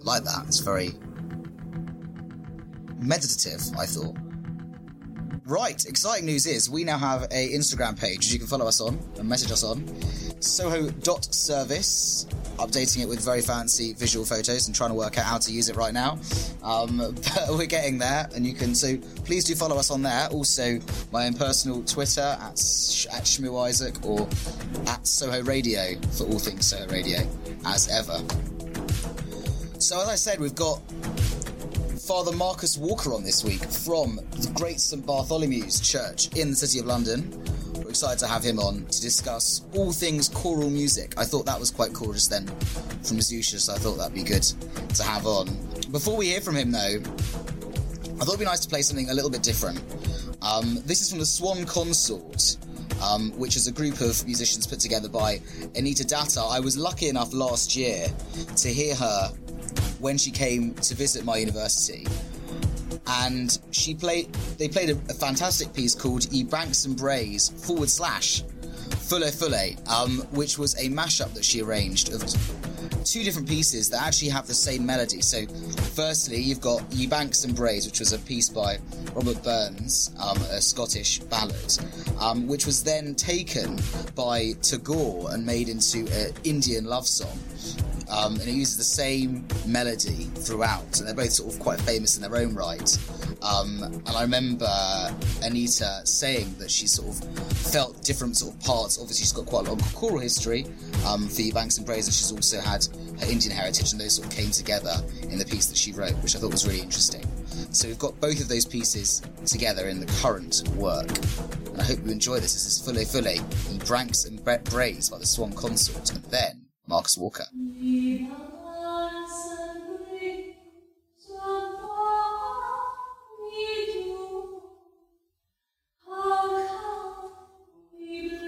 Like that. It's very meditative, I thought. Right, exciting news is we now have a Instagram page you can follow us on and message us on. Soho.service. Updating it with very fancy visual photos and trying to work out how to use it right now. Um, but we're getting there, and you can so please do follow us on there. Also, my own personal Twitter at, at Shmoo Isaac or at Soho Radio for all things Soho Radio, as ever. So, as I said, we've got Father Marcus Walker on this week from the Great St Bartholomew's Church in the City of London. We're excited to have him on to discuss all things choral music. I thought that was quite cool just then from Zusha, so I thought that'd be good to have on. Before we hear from him, though, I thought it'd be nice to play something a little bit different. Um, this is from the Swan Consort, um, which is a group of musicians put together by Anita Datta. I was lucky enough last year to hear her when she came to visit my university. And she played. They played a, a fantastic piece called "E Banks and Brays" forward slash Fulle Fulle, um, which was a mashup that she arranged of two different pieces that actually have the same melody. So, firstly, you've got Ye Banks and Braes, which was a piece by Robert Burns, um, a Scottish ballad, um, which was then taken by Tagore and made into an Indian love song. Um, and it uses the same melody throughout, and they're both sort of quite famous in their own right. Um, and I remember Anita saying that she sort of felt different sort of parts. Obviously, she's got quite a long choral history um, for Ye Banks and Braes, and she's also had her Indian heritage, and those sort of came together in the piece that she wrote, which I thought was really interesting. So we've got both of those pieces together in the current work, and I hope you enjoy this. This is Fulle Fulle, Ye Branks and Bra- Brays by the Swan Consort, and then Marcus Walker.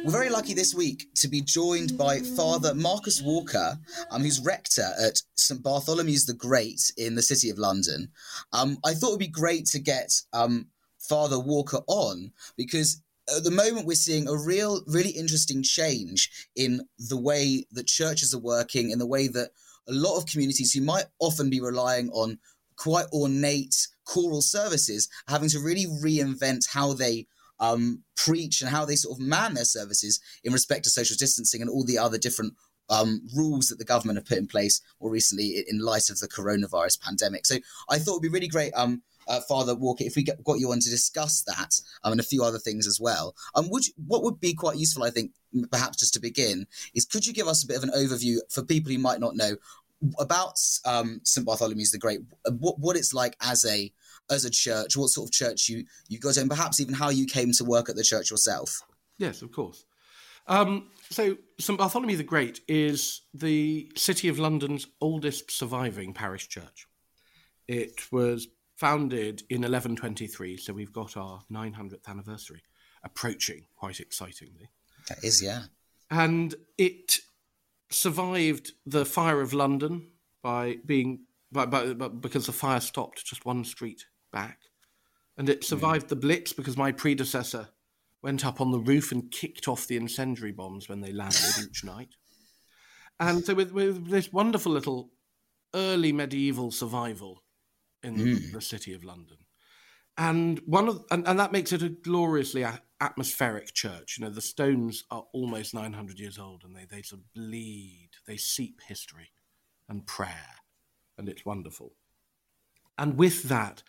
We're very lucky this week to be joined by Father Marcus Walker, um, who's rector at St Bartholomew's the Great in the City of London. Um, I thought it would be great to get um, Father Walker on because at the moment we're seeing a real, really interesting change in the way that churches are working, in the way that a lot of communities who might often be relying on quite ornate choral services having to really reinvent how they um, preach and how they sort of man their services in respect to social distancing and all the other different um, rules that the government have put in place more recently in light of the coronavirus pandemic. So I thought it'd be really great, um, uh, Father Walker, if we get, got you on to discuss that um, and a few other things as well. Um, would you, what would be quite useful, I think, perhaps just to begin, is could you give us a bit of an overview for people who might not know about um, St Bartholomew's the Great, what what it's like as a as a church, what sort of church you you go to, and perhaps even how you came to work at the church yourself. Yes, of course. Um, so St Bartholomew the Great is the City of London's oldest surviving parish church. It was founded in 1123, so we've got our 900th anniversary approaching quite excitingly. That is, yeah. And it survived the fire of London by being by, by, by, because the fire stopped just one street back, and it survived the Blitz because my predecessor went up on the roof and kicked off the incendiary bombs when they landed each night. And so, with, with this wonderful little early medieval survival in Mm. the city of London, and one of and, and that makes it a gloriously a- atmospheric church. You know, the stones are almost 900 years old, and they they sort of bleed, they seep history and prayer, and it's wonderful. And with that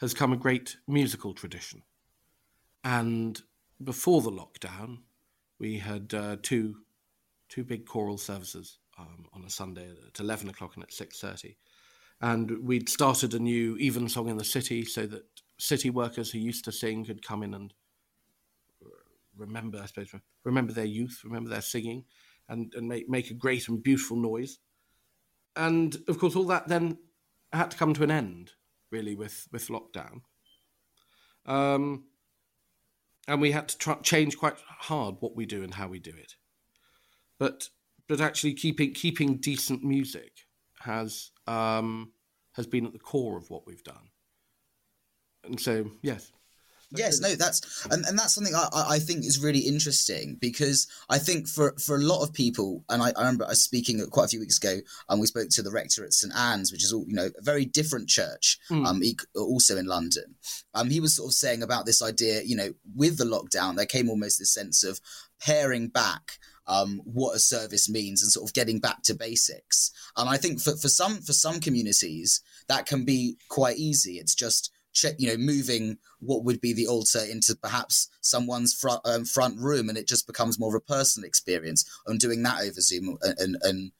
has come a great musical tradition. And before the lockdown, we had uh, two two big choral services um, on a Sunday at eleven o'clock and at six thirty, and we'd started a new evensong in the city so that city workers who used to sing could come in and remember, I suppose, remember their youth, remember their singing, and and make make a great and beautiful noise. And of course, all that then had to come to an end, really, with with lockdown. Um, and we had to try, change quite hard what we do and how we do it. But but actually keeping keeping decent music has um, has been at the core of what we've done. And so yes, Yes, no, that's and, and that's something I, I think is really interesting because I think for, for a lot of people, and I, I remember I was speaking quite a few weeks ago, and we spoke to the rector at St Anne's, which is all you know a very different church, mm. um, also in London. Um, he was sort of saying about this idea, you know, with the lockdown, there came almost this sense of paring back um, what a service means and sort of getting back to basics. And I think for, for some for some communities that can be quite easy. It's just you know moving what would be the altar into perhaps someone's front um, front room and it just becomes more of a personal experience and doing that over zoom and and, and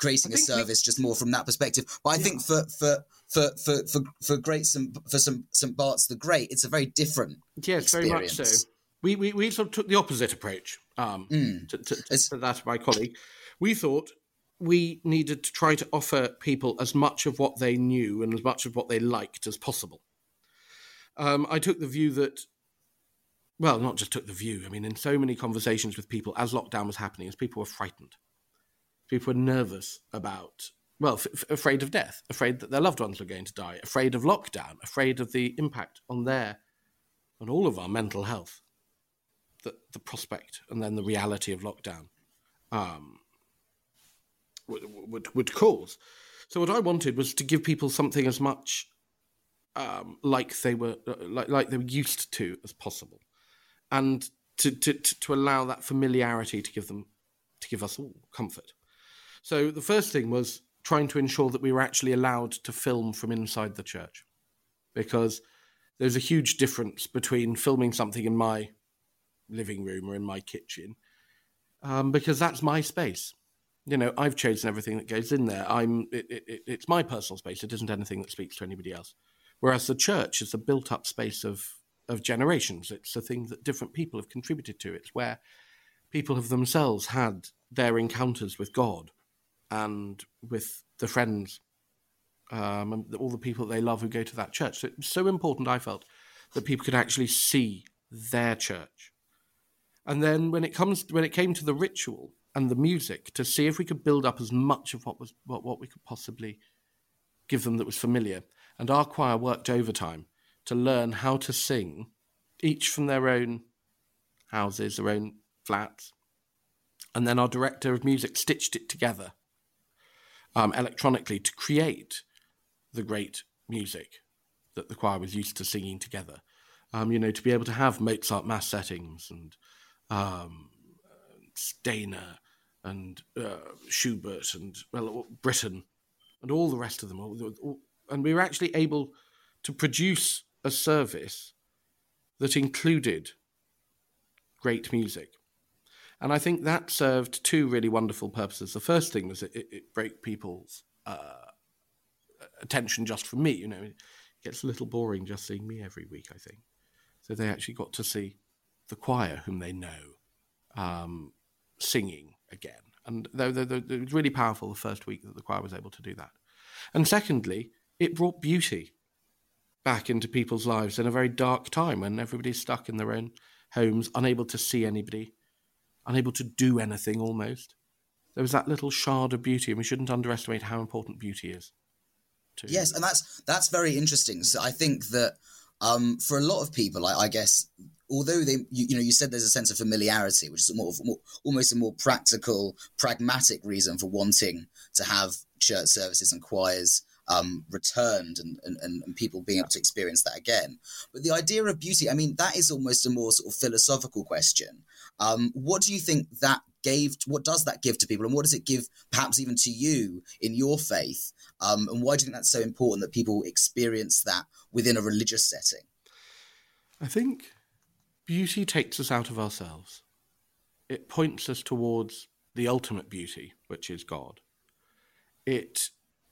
creating a service we, just more from that perspective but i yeah. think for for for for for, for great some for some st bart's the great it's a very different yes very much so we, we we sort of took the opposite approach um mm. to, to, to, that of my colleague we thought we needed to try to offer people as much of what they knew and as much of what they liked as possible um, I took the view that, well, not just took the view. I mean, in so many conversations with people as lockdown was happening, as people were frightened, people were nervous about, well, f- f- afraid of death, afraid that their loved ones were going to die, afraid of lockdown, afraid of the impact on their, on all of our mental health, that the prospect and then the reality of lockdown um, would, would, would cause. So what I wanted was to give people something as much um, like they were uh, like like they were used to as possible, and to, to to allow that familiarity to give them to give us all comfort. So the first thing was trying to ensure that we were actually allowed to film from inside the church, because there's a huge difference between filming something in my living room or in my kitchen, um, because that's my space. You know, I've chosen everything that goes in there. I'm it, it, it's my personal space. It isn't anything that speaks to anybody else. Whereas the church is a built up space of, of generations. It's a thing that different people have contributed to. It's where people have themselves had their encounters with God and with the friends um, and all the people they love who go to that church. So it's so important, I felt, that people could actually see their church. And then when it comes when it came to the ritual and the music, to see if we could build up as much of what was what, what we could possibly give them that was familiar and our choir worked overtime to learn how to sing, each from their own houses, their own flats. And then our director of music stitched it together um, electronically to create the great music that the choir was used to singing together. Um, you know, to be able to have Mozart mass settings and um, Stainer and uh, Schubert and well, Britten and all the rest of them, all, all, and we were actually able to produce a service that included great music. And I think that served two really wonderful purposes. The first thing was it, it, it broke people's uh, attention just from me. You know, it gets a little boring just seeing me every week, I think. So they actually got to see the choir, whom they know, um, singing again. And though it was really powerful the first week that the choir was able to do that. And secondly, it brought beauty back into people's lives in a very dark time when everybody's stuck in their own homes, unable to see anybody, unable to do anything almost. There was that little shard of beauty, and we shouldn't underestimate how important beauty is. To... Yes, and that's that's very interesting. So I think that um, for a lot of people, I, I guess, although they, you, you, know, you said there's a sense of familiarity, which is more, more, almost a more practical, pragmatic reason for wanting to have church services and choirs um, returned and, and, and people being able to experience that again. But the idea of beauty, I mean, that is almost a more sort of philosophical question. Um, what do you think that gave what does that give to people and what does it give perhaps even to you in your faith um, and why do you think that's so important that people experience that within a religious setting i think beauty takes us out of ourselves it points us towards the ultimate beauty which is god it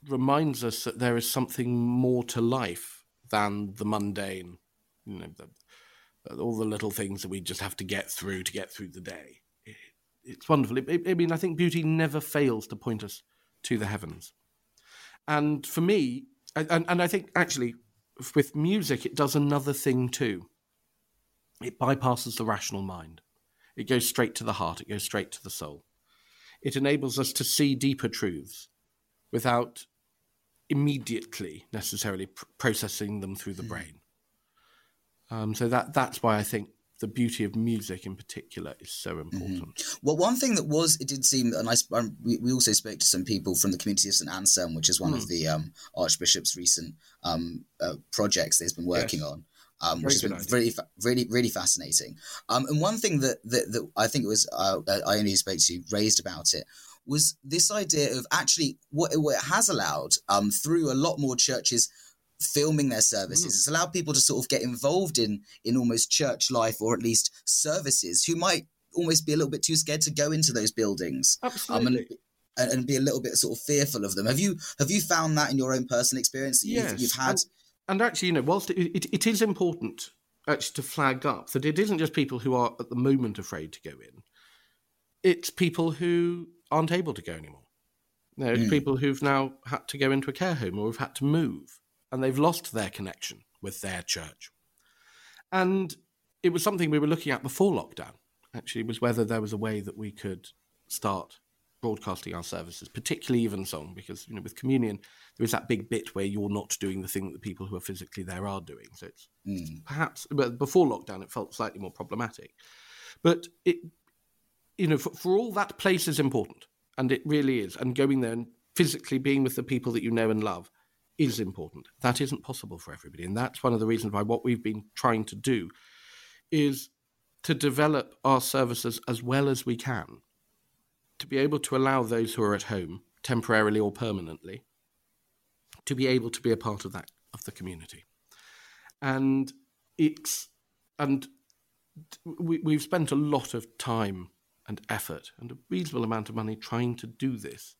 reminds us that there is something more to life than the mundane you know the, all the little things that we just have to get through to get through the day. It, it's wonderful. It, it, I mean, I think beauty never fails to point us to the heavens. And for me, and, and I think actually with music, it does another thing too. It bypasses the rational mind. It goes straight to the heart. It goes straight to the soul. It enables us to see deeper truths without immediately necessarily pr- processing them through the mm. brain. Um, so that that's why I think the beauty of music in particular is so mm-hmm. important. Mm-hmm. Well, one thing that was, it did seem, and I, um, we, we also spoke to some people from the community of St. Anselm, which is one mm. of the um, Archbishop's recent um, uh, projects that he's been working yes. on. Um, which has been really, really, really fascinating. Um, and one thing that, that, that I think it was uh, I only spoke to raised about it was this idea of actually what, what it has allowed um, through a lot more churches filming their services. Mm. It's allowed people to sort of get involved in in almost church life or at least services who might almost be a little bit too scared to go into those buildings. Absolutely. Um, and, and, be a little bit sort of fearful of them. Have you have you found that in your own personal experience that yes. you've, you've had? And, and, actually, you know, whilst it, it, it is important actually to flag up that it isn't just people who are at the moment afraid to go in; it's people who aren't able to go anymore. You know, it's mm. people who've now had to go into a care home or have had to move and they've lost their connection with their church. And it was something we were looking at before lockdown, actually, was whether there was a way that we could start broadcasting our services, particularly Evensong, because you know with communion there is that big bit where you're not doing the thing that the people who are physically there are doing. So it's mm. perhaps, but before lockdown it felt slightly more problematic. But it, you know, for, for all that place is important, and it really is, and going there and physically being with the people that you know and love is important. That isn't possible for everybody. And that's one of the reasons why what we've been trying to do is to develop our services as well as we can to be able to allow those who are at home, temporarily or permanently, to be able to be a part of that of the community. And it's and we, we've spent a lot of time and effort and a reasonable amount of money trying to do this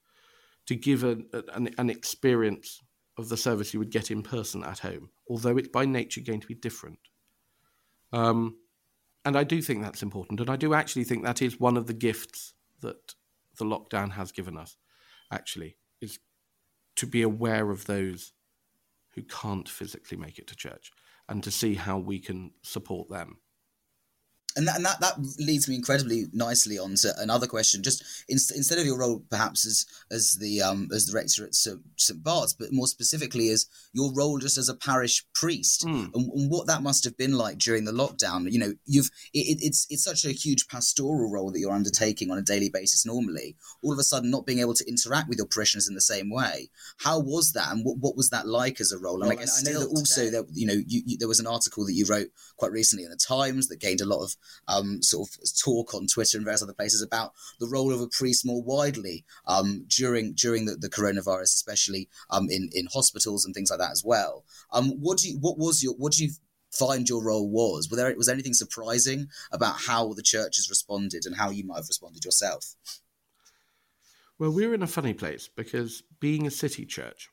to give an, an, an experience of the service you would get in person at home, although it's by nature going to be different. Um, and I do think that's important. And I do actually think that is one of the gifts that the lockdown has given us, actually, is to be aware of those who can't physically make it to church and to see how we can support them and that, and that that leads me incredibly nicely on to another question. Just in, instead of your role, perhaps as as the um, as the rector at St, St Bart's, but more specifically as your role just as a parish priest, mm. and, and, what that must have been like during the lockdown. You know, you've it, it's it's such a huge pastoral role that you're undertaking on a daily basis. Normally, all of a sudden, not being able to interact with your parishioners in the same way. How was that, and what, what was that like as a role? And well, I guess I know that also that you know you, you, there was an article that you wrote quite recently in the Times that gained a lot of um, sort of talk on Twitter and various other places about the role of a priest more widely um, during during the, the coronavirus, especially um, in in hospitals and things like that as well. Um, what do you what was your what do you find your role was? Were there was there anything surprising about how the church has responded and how you might have responded yourself? Well, we're in a funny place because being a city church,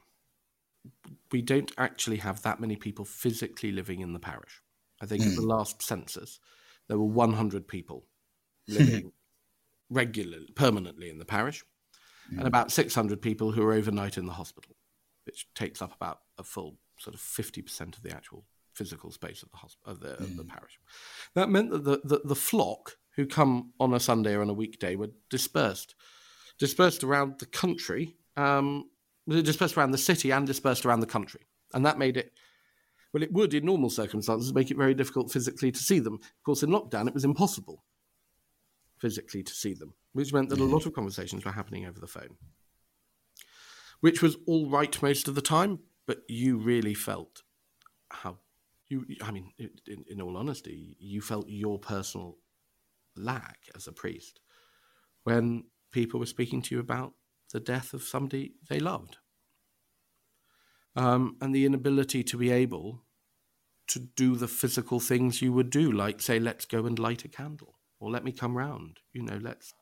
we don't actually have that many people physically living in the parish. I think mm. at the hmm. last census, there were 100 people living regularly, permanently in the parish, mm. and about 600 people who were overnight in the hospital, which takes up about a full sort of 50% of the actual physical space of the, hosp- of the, mm. of the parish. That meant that the, the, the flock who come on a Sunday or on a weekday were dispersed, dispersed around the country, um, dispersed around the city and dispersed around the country. And that made it well, it would, in normal circumstances, make it very difficult physically to see them. Of course, in lockdown, it was impossible physically to see them, which meant that a lot of conversations were happening over the phone, which was all right most of the time, but you really felt how you, I mean, in, in all honesty, you felt your personal lack as a priest when people were speaking to you about the death of somebody they loved. Um, and the inability to be able to do the physical things you would do, like say, let's go and light a candle, or let me come round, you know, let's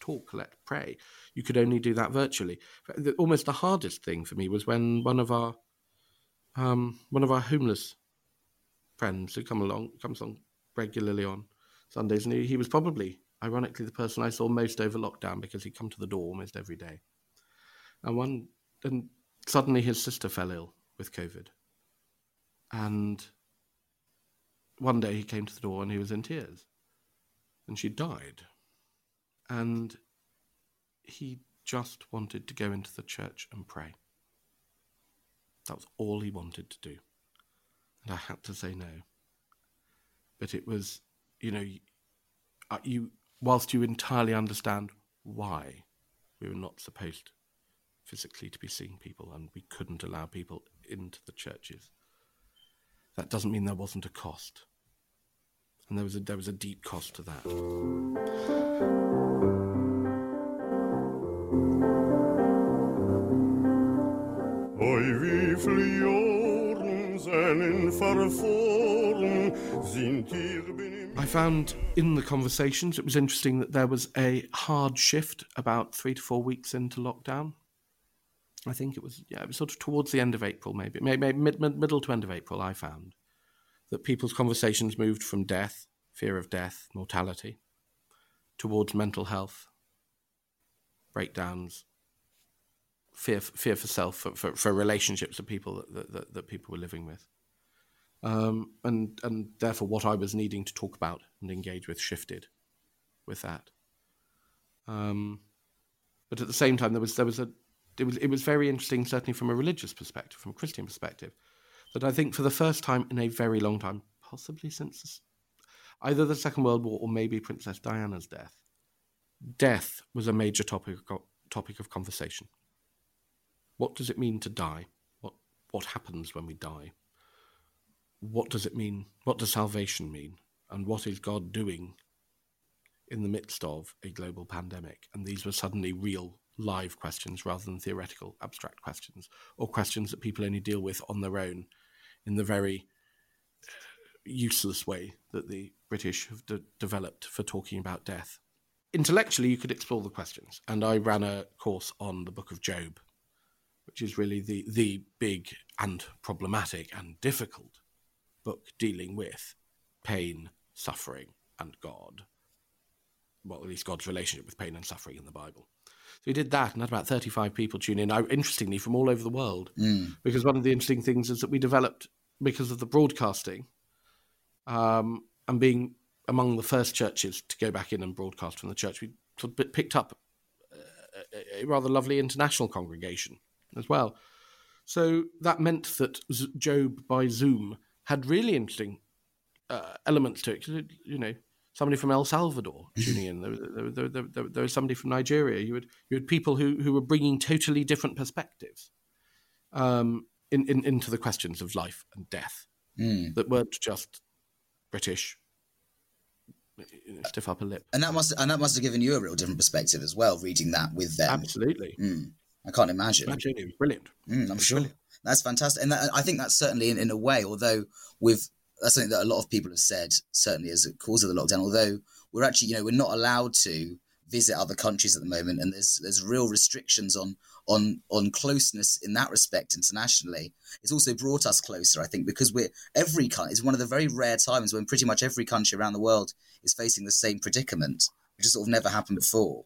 talk, let's pray. You could only do that virtually. Almost the hardest thing for me was when one of our um, one of our homeless friends who come along comes on regularly on Sundays, and he, he was probably, ironically, the person I saw most over lockdown because he'd come to the door almost every day. And one, and suddenly his sister fell ill with COVID, and one day he came to the door and he was in tears, and she died, and he just wanted to go into the church and pray. That was all he wanted to do. And I had to say no. But it was, you know, uh, you, whilst you entirely understand why we were not supposed physically to be seeing people and we couldn't allow people into the churches, that doesn't mean there wasn't a cost. And there was a, there was a deep cost to that. I found in the conversations it was interesting that there was a hard shift about three to four weeks into lockdown. I think it was yeah, it was sort of towards the end of April, maybe maybe mid, mid, middle to end of April. I found that people's conversations moved from death, fear of death, mortality, towards mental health, breakdowns, fear fear for self, for, for, for relationships of people that, that, that people were living with um, and and therefore what I was needing to talk about and engage with shifted with that. Um, but at the same time, there was there was a it was it was very interesting, certainly from a religious perspective, from a Christian perspective, that I think for the first time in a very long time, possibly since either the Second World War or maybe Princess Diana's death, death was a major topic topic of conversation. What does it mean to die? What what happens when we die? what does it mean? What does salvation mean? And what is God doing in the midst of a global pandemic? And these were suddenly real, live questions rather than theoretical, abstract questions, or questions that people only deal with on their own in the very uh, useless way that the British have de- developed for talking about death. Intellectually, you could explore the questions, and I ran a course on the book of Job, which is really the, the big and problematic and difficult book dealing with pain, suffering, and God. Well, at least God's relationship with pain and suffering in the Bible. So we did that and had about 35 people tune in, interestingly, from all over the world. Mm. Because one of the interesting things is that we developed, because of the broadcasting um, and being among the first churches to go back in and broadcast from the church, we sort of picked up a, a rather lovely international congregation as well. So that meant that Job by Zoom had really interesting uh, elements to it. because You know, somebody from El Salvador tuning in. There, there, there, there, there was somebody from Nigeria. You had you had people who who were bringing totally different perspectives um, in, in, into the questions of life and death mm. that weren't just British. You know, stiff upper lip, and that must and that must have given you a real different perspective as well. Reading that with them, absolutely. Mm. I can't imagine. Absolutely, brilliant. Mm, I'm sure. Brilliant. That's fantastic, and that, I think that's certainly in, in a way. Although with that's something that a lot of people have said, certainly as a cause of the lockdown. Although we're actually, you know, we're not allowed to visit other countries at the moment, and there's there's real restrictions on on on closeness in that respect internationally. It's also brought us closer, I think, because we're every country. It's one of the very rare times when pretty much every country around the world is facing the same predicament, which has sort of never happened before.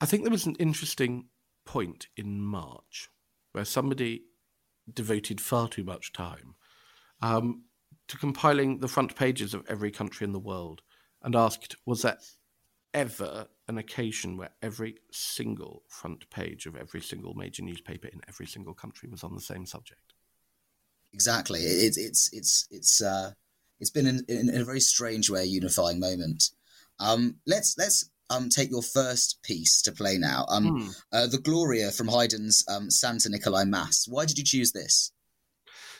I think there was an interesting point in March where somebody devoted far too much time um, to compiling the front pages of every country in the world and asked, was there ever an occasion where every single front page of every single major newspaper in every single country was on the same subject? Exactly. It's it's it's it's uh, it's been in, in, a very strange way a unifying moment. Um, let's let's um, take your first piece to play now. Um, hmm. uh, the Gloria from Haydn's um, Santa Nicolai Mass. Why did you choose this?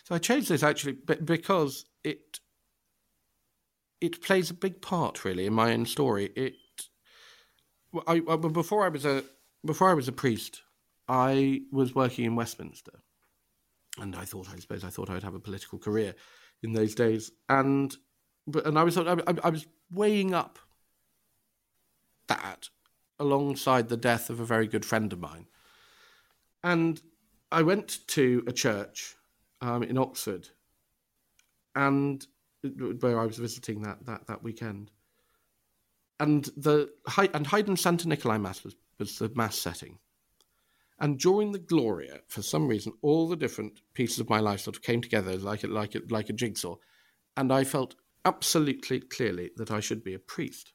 So I chose this actually because it it plays a big part really in my own story. It I, I, before I was a before I was a priest, I was working in Westminster, and I thought, I suppose, I thought I'd have a political career in those days, and but and I was I, I was weighing up that alongside the death of a very good friend of mine, and I went to a church um, in Oxford, and uh, where I was visiting that that that weekend, and the and Haydn Santa Nicolai Mass was, was the mass setting. And during the Gloria, for some reason, all the different pieces of my life sort of came together like a, like a, like a jigsaw, and I felt absolutely clearly that I should be a priest,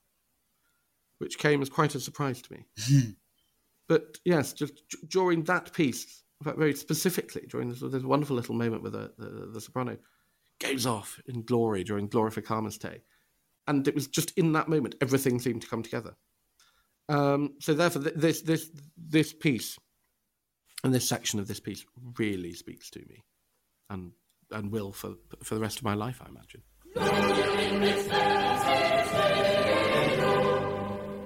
which came as quite a surprise to me. but yes, just during that piece, very specifically during this, this wonderful little moment with the, the, the soprano goes off in glory during Glorificamus Te, and it was just in that moment everything seemed to come together. Um, so therefore, this this this piece and this section of this piece really speaks to me, and and will for for the rest of my life, I imagine.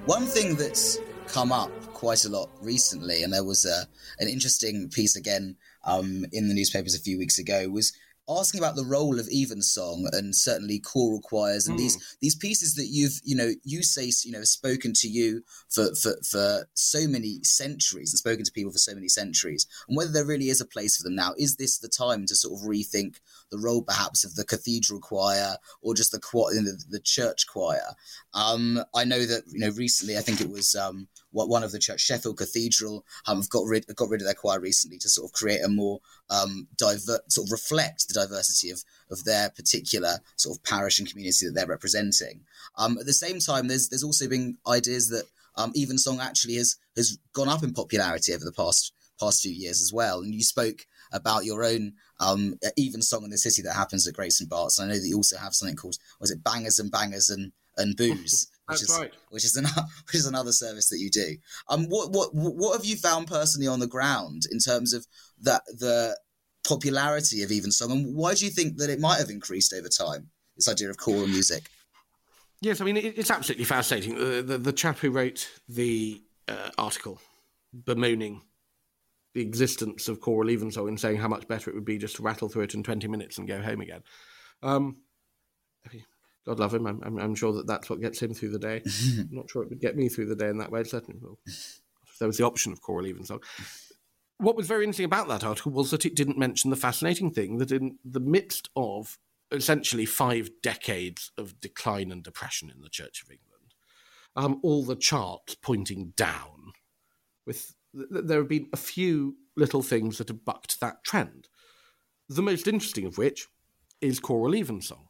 One thing that's come up quite a lot recently, and there was a, an interesting piece again um, in the newspapers a few weeks ago, was asking about the role of evensong and certainly choral choirs and mm. these these pieces that you've you know you say you know spoken to you for, for for so many centuries and spoken to people for so many centuries and whether there really is a place for them now is this the time to sort of rethink the role perhaps of the cathedral choir or just the choir the, the church choir um, I know that you know recently I think it was um, what one of the church Sheffield Cathedral um, have got rid got rid of their choir recently to sort of create a more um, divert sort of reflect the diversity of of their particular sort of parish and community that they're representing. Um, at the same time, there's there's also been ideas that um, evensong actually has has gone up in popularity over the past past few years as well. And you spoke about your own um, evensong in the city that happens at Great St Bart's. And I know that you also have something called was it Bangers and Bangers and and Booze. Which That's is, right. Which is another which is another service that you do. Um, what what what have you found personally on the ground in terms of that the popularity of even evensong, and why do you think that it might have increased over time? This idea of choral music. Yes, I mean it's absolutely fascinating. The the, the chap who wrote the uh, article bemoaning the existence of choral evensong and saying how much better it would be just to rattle through it in twenty minutes and go home again. Um, God love him. I'm, I'm, I'm, sure that that's what gets him through the day. I'm not sure it would get me through the day in that way. Certainly, well, if there was the option of choral evensong. What was very interesting about that article was that it didn't mention the fascinating thing that in the midst of essentially five decades of decline and depression in the Church of England, um, all the charts pointing down, with th- there have been a few little things that have bucked that trend. The most interesting of which is choral evensong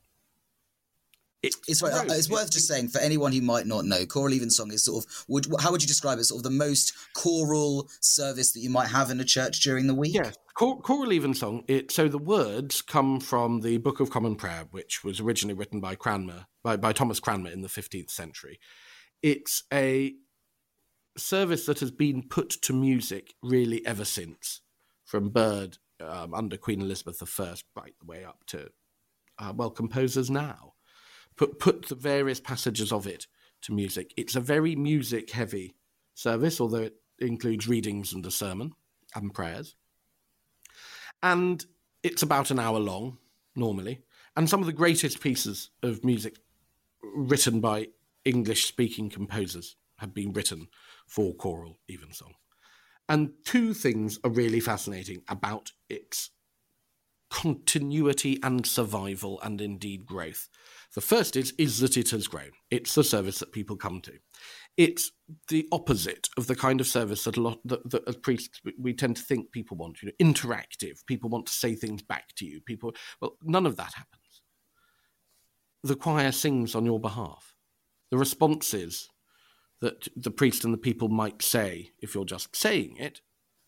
it's, it's, right, it's worth just saying for anyone who might not know, choral evensong is sort of would how would you describe it? Sort of the most choral service that you might have in a church during the week. Yeah, Chor- choral evensong. It so the words come from the Book of Common Prayer, which was originally written by Cranmer by, by Thomas Cranmer in the fifteenth century. It's a service that has been put to music really ever since, from Byrd um, under Queen Elizabeth I, right the way up to uh, well composers now put put the various passages of it to music. It's a very music heavy service, although it includes readings and a sermon and prayers. And it's about an hour long normally, and some of the greatest pieces of music written by English speaking composers have been written for choral evensong. And two things are really fascinating about its continuity and survival and indeed growth. The first is is that it has grown. It's the service that people come to. It's the opposite of the kind of service that a lot that, that as priests we tend to think people want. You know, interactive. People want to say things back to you. People well, none of that happens. The choir sings on your behalf. The responses that the priest and the people might say, if you're just saying it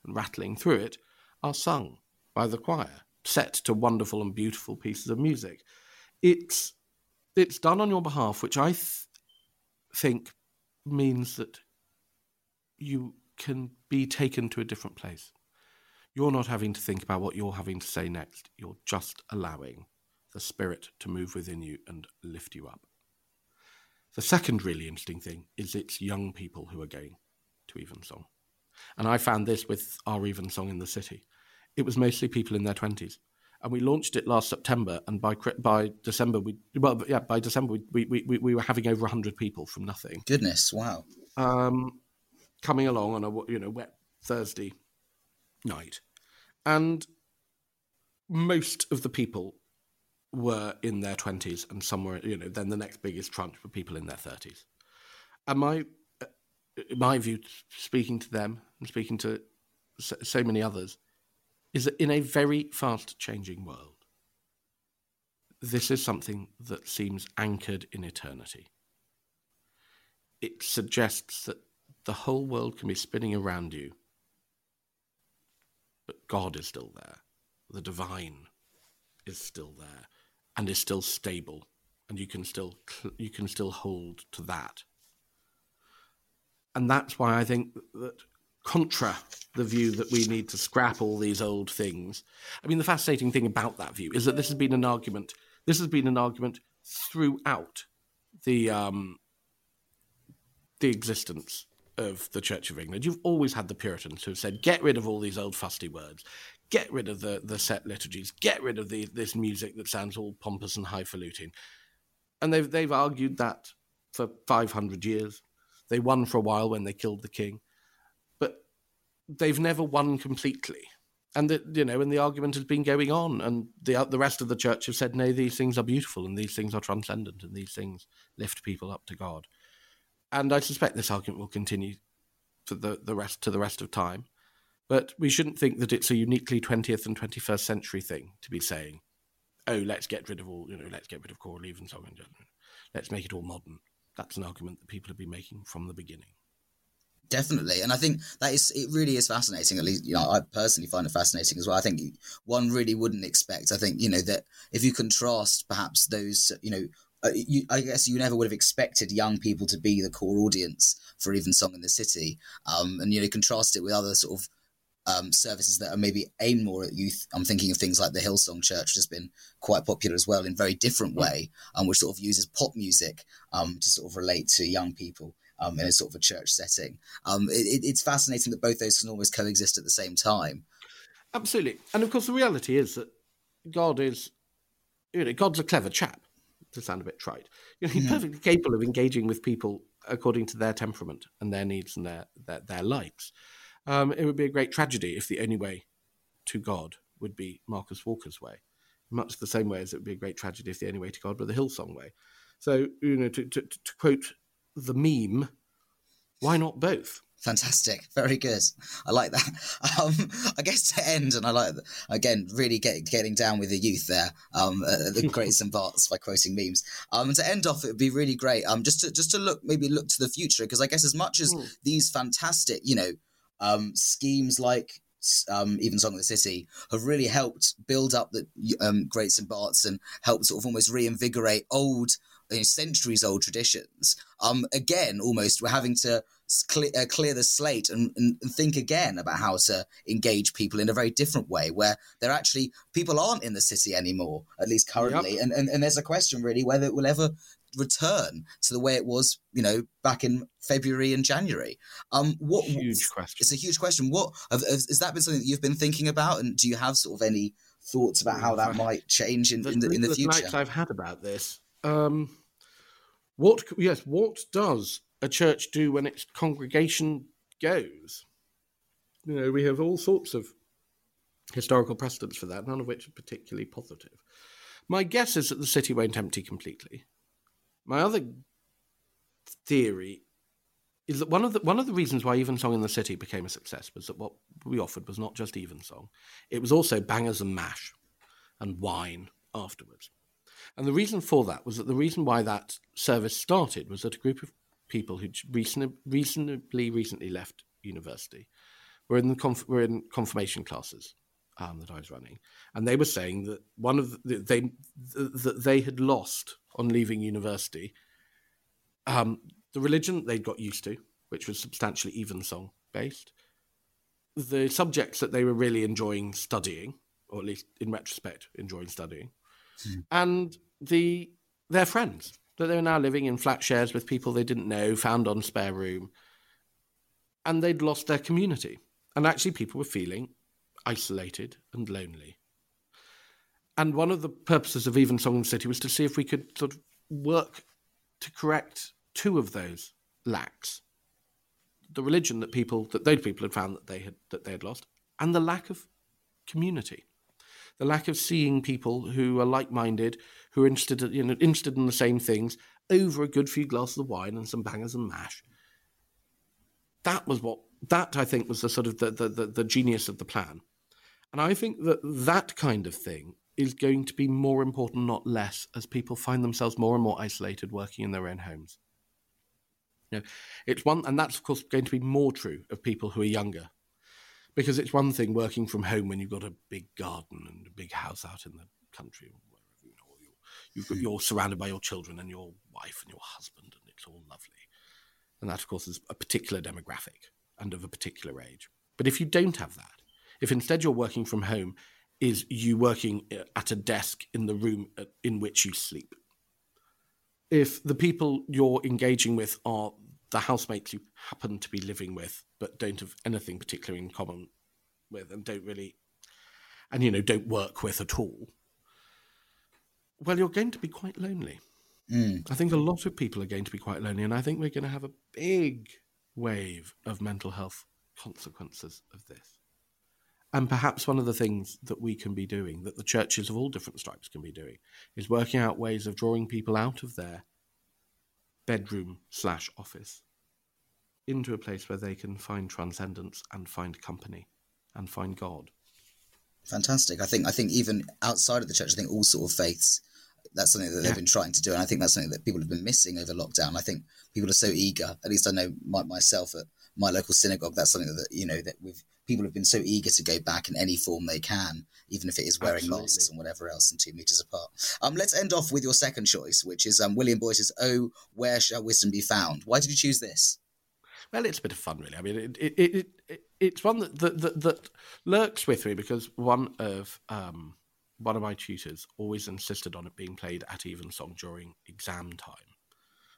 and rattling through it, are sung by the choir, set to wonderful and beautiful pieces of music. It's it's done on your behalf, which I th- think means that you can be taken to a different place. You're not having to think about what you're having to say next. You're just allowing the Spirit to move within you and lift you up. The second really interesting thing is it's young people who are going to Evensong. And I found this with our Evensong in the city. It was mostly people in their 20s. And we launched it last September, and by by December, we well, yeah, by December we we, we, we were having over hundred people from nothing. Goodness, wow! Um, coming along on a you know wet Thursday night, and most of the people were in their 20s and somewhere you know then the next biggest tranche were people in their 30s and my uh, my view speaking to them and speaking to so, so many others is that in a very fast changing world this is something that seems anchored in eternity. It suggests that the whole world can be spinning around you but god is still there. The divine is still there and is still stable and you can still you can still hold to that. And that's why i think that contra the view that we need to scrap all these old things i mean the fascinating thing about that view is that this has been an argument this has been an argument throughout the um, the existence of the Church of England. You've always had the Puritans who have said, get rid of all these old fusty words, get rid of the, the set liturgies, get rid of the, this music that sounds all pompous and highfalutin. And they've, they've argued that for 500 years. They won for a while when they killed the king, they've never won completely. And the, you know, and the argument has been going on, and the the rest of the church have said, no, these things are beautiful, and these things are transcendent, and these things lift people up to God. And I suspect this argument will continue for the, the rest to the rest of time. But we shouldn't think that it's a uniquely 20th and 21st century thing to be saying, oh, let's get rid of all, you know, let's get rid of choral evensong and. Let's make it all modern. That's an argument that people have been making from the beginning. Definitely, and I think that is it. Really is fascinating. At least, you know, I personally find it fascinating as well. I think one really wouldn't expect. I think you know that if you contrast perhaps those, you know, uh, you, I guess you never would have expected young people to be the core audience for Evensong in the City, um, and you know, contrast it with other sort of um, services that are maybe aimed more at youth. I'm thinking of things like the Hillsong Church, which has been quite popular as well in a very different way, um, which sort of uses pop music um, to sort of relate to young people um, in a sort of a church setting. Um, it, it's fascinating that both those can almost coexist at the same time. Absolutely, and of course the reality is that God is, you know, God's a clever chap. To sound a bit trite, you know, he's perfectly capable of engaging with people according to their temperament and their needs and their their, their likes. Um, it would be a great tragedy if the only way to God would be Marcus Walker's way, much the same way as it would be a great tragedy if the only way to God were the Hillsong way. So, you know, to, to, to quote the meme, why not both? Fantastic, very good. I like that. Um, I guess to end, and I like again really get, getting down with the youth there. Um, uh, the Great St Bart's by quoting memes. Um, to end off, it would be really great. Um, just to just to look maybe look to the future because I guess as much as mm. these fantastic, you know, um, schemes like um, Evensong of the City have really helped build up the um, Great St Bart's and helped sort of almost reinvigorate old centuries old traditions. Um, again, almost we're having to clear, uh, clear the slate and, and, think again about how to engage people in a very different way, where they're actually people aren't in the city anymore, at least currently. Yep. And, and and there's a question really whether it will ever return to the way it was, you know, back in February and January? Um, what huge question? It's a huge question. What have, has that been something that you've been thinking about, and do you have sort of any thoughts about how that might change in, the, in the, in the future? Nights I've had about this. Um, what yes, what does a church do when its congregation goes? You know, we have all sorts of historical precedents for that, none of which are particularly positive. My guess is that the city won't empty completely. My other theory is that one of the one of the reasons why Evensong in the City became a success was that what we offered was not just Evensong; it was also bangers and mash, and wine afterwards. And the reason for that was that the reason why that service started was that a group of people who recently, reasonably recently left university were in the conf- were in confirmation classes um, that I was running, and they were saying that one of the, they that they had lost on leaving university um, the religion they'd got used to, which was substantially evensong based, the subjects that they were really enjoying studying, or at least in retrospect enjoying studying, hmm. and the their friends that they were now living in flat shares with people they didn't know, found on spare room, and they'd lost their community. And actually, people were feeling isolated and lonely. And one of the purposes of Evensong in the City was to see if we could sort of work to correct two of those lacks the religion that people that those people had found that they had that they had lost, and the lack of community, the lack of seeing people who are like-minded, who are interested you know interested in the same things over a good few glasses of wine and some bangers and mash. That was what that I think was the sort of the, the, the, the genius of the plan, and I think that that kind of thing is going to be more important, not less, as people find themselves more and more isolated working in their own homes. You know, it's one, and that's of course going to be more true of people who are younger, because it's one thing working from home when you've got a big garden and a big house out in the country, or wherever you know, you're, you're, you're surrounded by your children and your wife and your husband, and it's all lovely. And that, of course, is a particular demographic and of a particular age. But if you don't have that, if instead you're working from home, is you working uh, at a desk in the room uh, in which you sleep if the people you're engaging with are the housemates you happen to be living with, but don't have anything particular in common with, and don't really, and you know, don't work with at all, well, you're going to be quite lonely. Mm. I think a lot of people are going to be quite lonely, and I think we're going to have a big wave of mental health consequences of this. And perhaps one of the things that we can be doing, that the churches of all different stripes can be doing, is working out ways of drawing people out of their bedroom slash office into a place where they can find transcendence and find company and find God. Fantastic. I think I think even outside of the church, I think all sort of faiths that's something that they've yeah. been trying to do, and I think that's something that people have been missing over lockdown. I think people are so eager. At least I know my, myself at my local synagogue. That's something that you know that we've people have been so eager to go back in any form they can, even if it is wearing Absolutely. masks and whatever else and two meters apart. Um, let's end off with your second choice, which is um, William Boyce's "Oh, Where Shall Wisdom Be Found." Why did you choose this? Well, it's a bit of fun, really. I mean, it, it, it, it it's one that, that, that, that lurks with me because one of um, one of my tutors always insisted on it being played at Evensong during exam time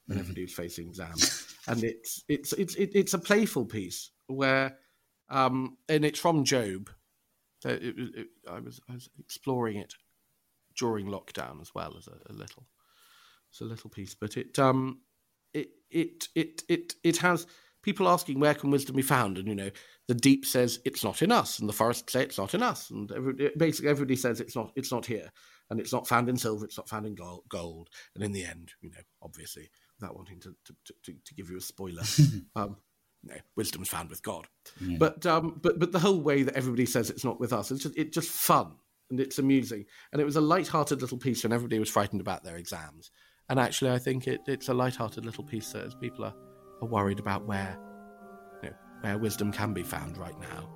when mm. everybody was facing exams, and it's it's it's it's a playful piece where um, and it's from Job. So it, it, I was I was exploring it during lockdown as well as a, a, little. It's a little piece, but it um it it it it it has people asking where can wisdom be found, and you know the deep says it's not in us, and the forest say it's not in us, and every, basically everybody says it's not it's not here, and it's not found in silver, it's not found in gold, and in the end, you know, obviously, without wanting to to, to, to give you a spoiler, um, no, wisdom's found with God. Yeah. But um, but but the whole way that everybody says it's not with us, it's just it's just fun and it's amusing. And it was a light-hearted little piece when everybody was frightened about their exams. And actually, I think it, it's a light-hearted little piece that as people are, are worried about where you know, where wisdom can be found right now.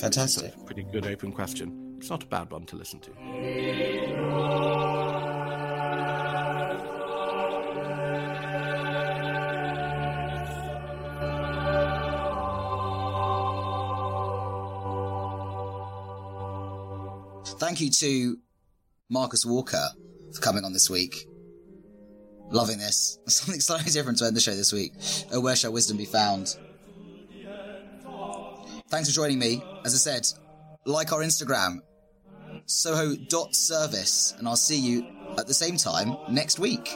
Fantastic. pretty good open question. It's not a bad one to listen to. Thank you to Marcus Walker for coming on this week. Loving this. Something slightly different to end the show this week. Oh, where shall wisdom be found? Thanks for joining me. As I said, like our Instagram, soho.service, and I'll see you at the same time next week.